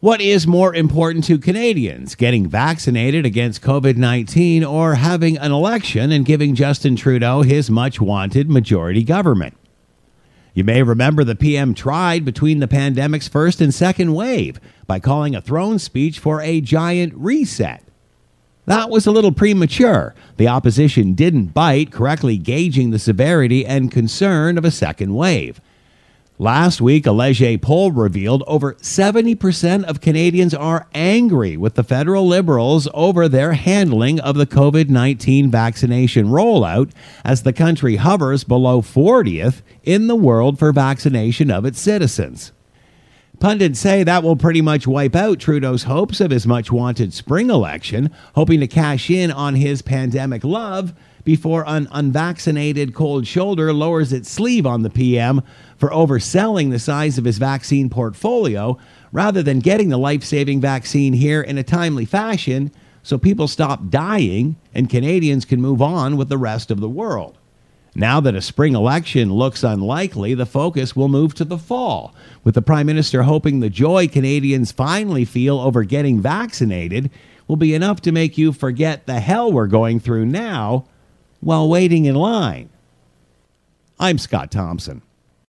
What is more important to Canadians, getting vaccinated against COVID 19 or having an election and giving Justin Trudeau his much wanted majority government? You may remember the PM tried between the pandemic's first and second wave by calling a throne speech for a giant reset. That was a little premature. The opposition didn't bite, correctly gauging the severity and concern of a second wave. Last week, a Leger poll revealed over 70% of Canadians are angry with the federal Liberals over their handling of the COVID 19 vaccination rollout as the country hovers below 40th in the world for vaccination of its citizens. Pundits say that will pretty much wipe out Trudeau's hopes of his much wanted spring election, hoping to cash in on his pandemic love before an unvaccinated cold shoulder lowers its sleeve on the PM for overselling the size of his vaccine portfolio rather than getting the life saving vaccine here in a timely fashion so people stop dying and Canadians can move on with the rest of the world. Now that a spring election looks unlikely, the focus will move to the fall, with the Prime Minister hoping the joy Canadians finally feel over getting vaccinated will be enough to make you forget the hell we're going through now while waiting in line. I'm Scott Thompson.